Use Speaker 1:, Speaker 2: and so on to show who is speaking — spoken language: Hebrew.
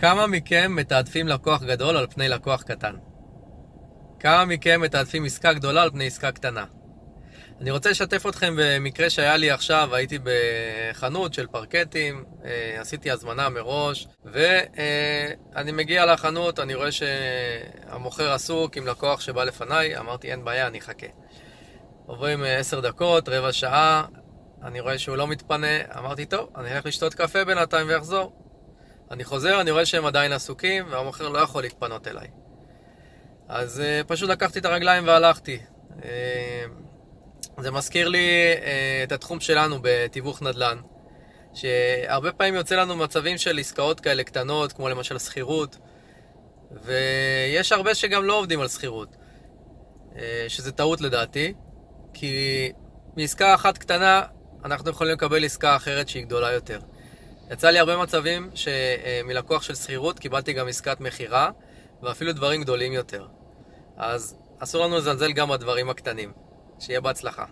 Speaker 1: כמה מכם מתעדפים לקוח גדול על פני לקוח קטן? כמה מכם מתעדפים עסקה גדולה על פני עסקה קטנה? אני רוצה לשתף אתכם במקרה שהיה לי עכשיו, הייתי בחנות של פרקטים, אה, עשיתי הזמנה מראש, ואני מגיע לחנות, אני רואה שהמוכר עסוק עם לקוח שבא לפניי, אמרתי אין בעיה, אני אחכה. עוברים אה, עשר דקות, רבע שעה, אני רואה שהוא לא מתפנה, אמרתי טוב, אני אלך לשתות קפה בינתיים ואחזור. אני חוזר, אני רואה שהם עדיין עסוקים, והמוכר לא יכול להתפנות אליי. אז uh, פשוט לקחתי את הרגליים והלכתי. Uh, זה מזכיר לי uh, את התחום שלנו בתיווך נדל"ן, שהרבה פעמים יוצא לנו מצבים של עסקאות כאלה קטנות, כמו למשל שכירות, ויש הרבה שגם לא עובדים על שכירות, uh, שזה טעות לדעתי, כי מעסקה אחת קטנה אנחנו יכולים לקבל עסקה אחרת שהיא גדולה יותר. יצא לי הרבה מצבים שמלקוח של שכירות קיבלתי גם עסקת מכירה, ואפילו דברים גדולים יותר. אז אסור לנו לזלזל גם בדברים הקטנים. שיהיה בהצלחה.